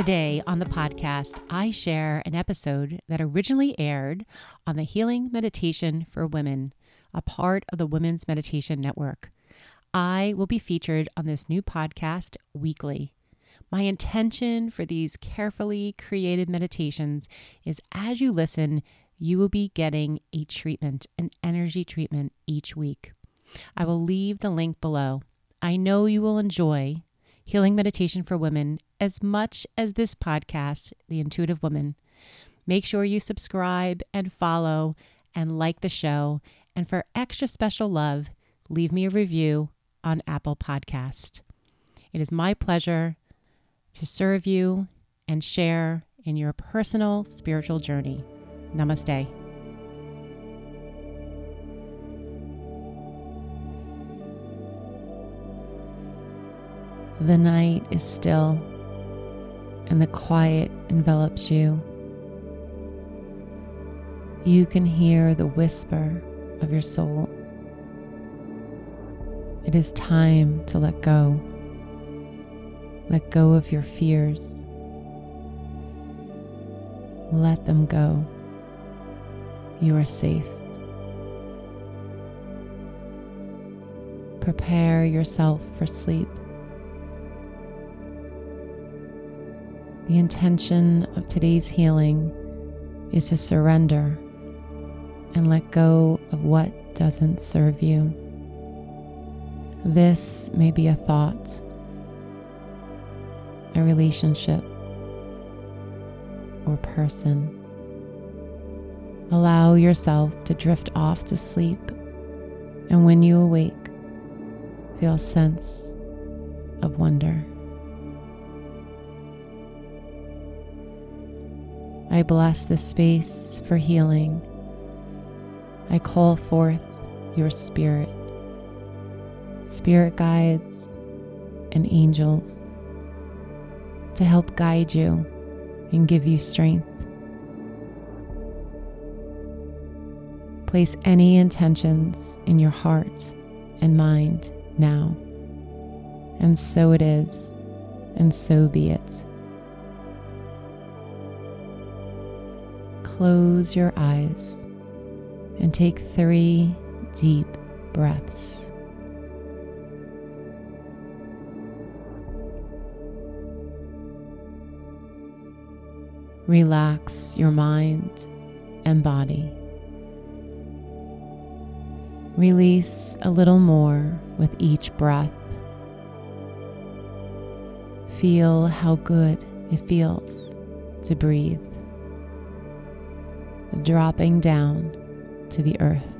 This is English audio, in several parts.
Today on the podcast, I share an episode that originally aired on the Healing Meditation for Women, a part of the Women's Meditation Network. I will be featured on this new podcast weekly. My intention for these carefully created meditations is as you listen, you will be getting a treatment, an energy treatment each week. I will leave the link below. I know you will enjoy Healing Meditation for Women as much as this podcast, The Intuitive Woman. Make sure you subscribe and follow and like the show. And for extra special love, leave me a review on Apple Podcast. It is my pleasure to serve you and share in your personal spiritual journey. Namaste. The night is still and the quiet envelops you. You can hear the whisper of your soul. It is time to let go. Let go of your fears. Let them go. You are safe. Prepare yourself for sleep. The intention of today's healing is to surrender and let go of what doesn't serve you. This may be a thought, a relationship, or person. Allow yourself to drift off to sleep, and when you awake, feel a sense of wonder. I bless this space for healing. I call forth your spirit, spirit guides, and angels to help guide you and give you strength. Place any intentions in your heart and mind now. And so it is, and so be it. Close your eyes and take three deep breaths. Relax your mind and body. Release a little more with each breath. Feel how good it feels to breathe dropping down to the earth.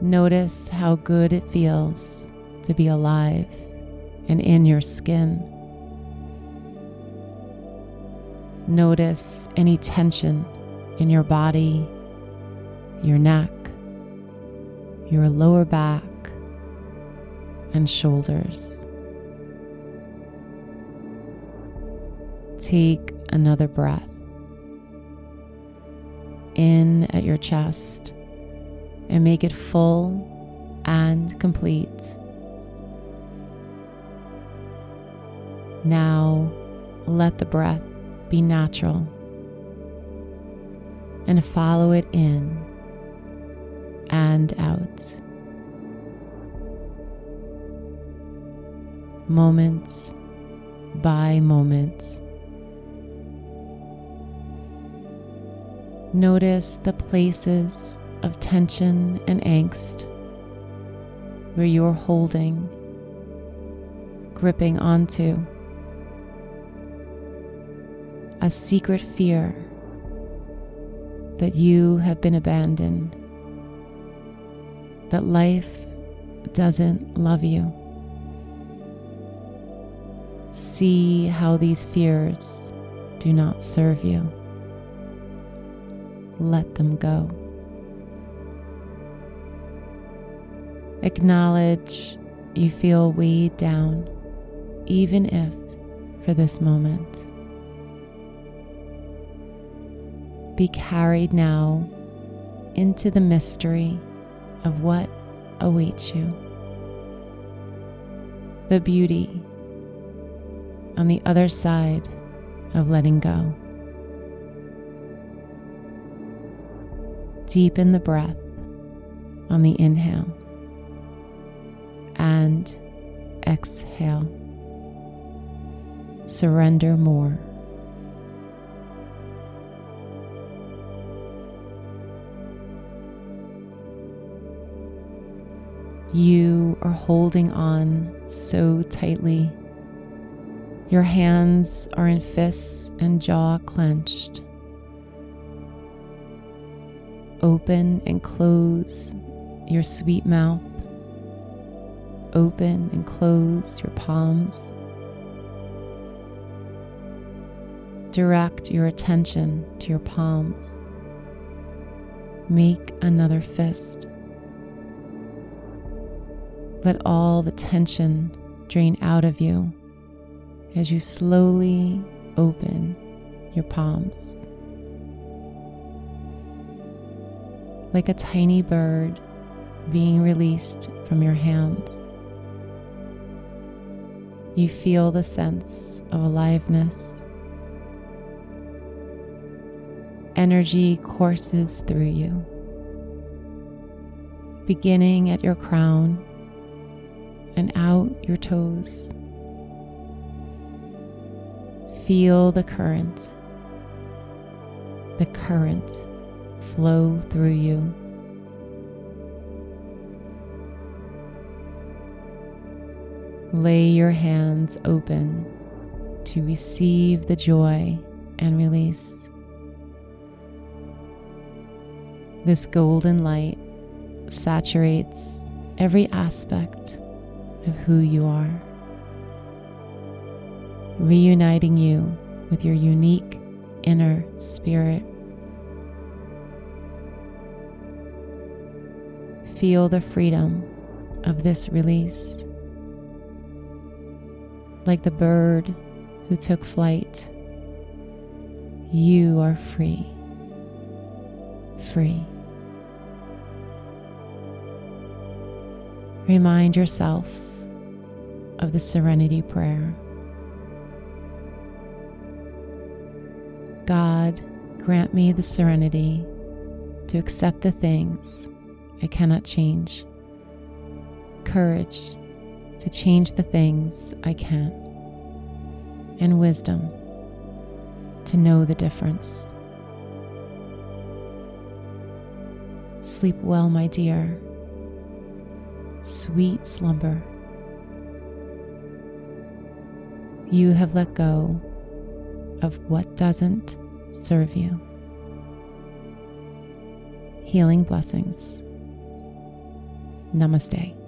Notice how good it feels to be alive and in your skin. Notice any tension in your body, your neck, your lower back, and shoulders. Take another breath in at your chest and make it full and complete. Now let the breath be natural and follow it in and out. Moment by moment. Notice the places of tension and angst where you're holding, gripping onto a secret fear that you have been abandoned, that life doesn't love you, See how these fears do not serve you. Let them go. Acknowledge you feel weighed down, even if for this moment. Be carried now into the mystery of what awaits you. The beauty on the other side of letting go. Deepen the breath on the inhale and exhale. Surrender more. You are holding on so tightly. Your hands are in fists and jaw clenched. Open and close your sweet mouth. Open and close your palms. Direct your attention to your palms. Make another fist. Let all the tension drain out of you as you slowly open your palms. Like a tiny bird being released from your hands, you feel the sense of aliveness. Energy courses through you, beginning at your crown and out your toes. Feel the current, the current flow through you. Lay your hands open to receive the joy and release. This golden light saturates every aspect of who you are, reuniting you with your unique inner spirit. Feel the freedom of this release. Like the bird who took flight, you are free. Free. Remind yourself of the Serenity Prayer. God, grant me the serenity to accept the things I cannot change, courage to change the things I can, and wisdom to know the difference. Sleep well, my dear. Sweet slumber. you have let go of what doesn't serve you. Healing blessings. Namaste.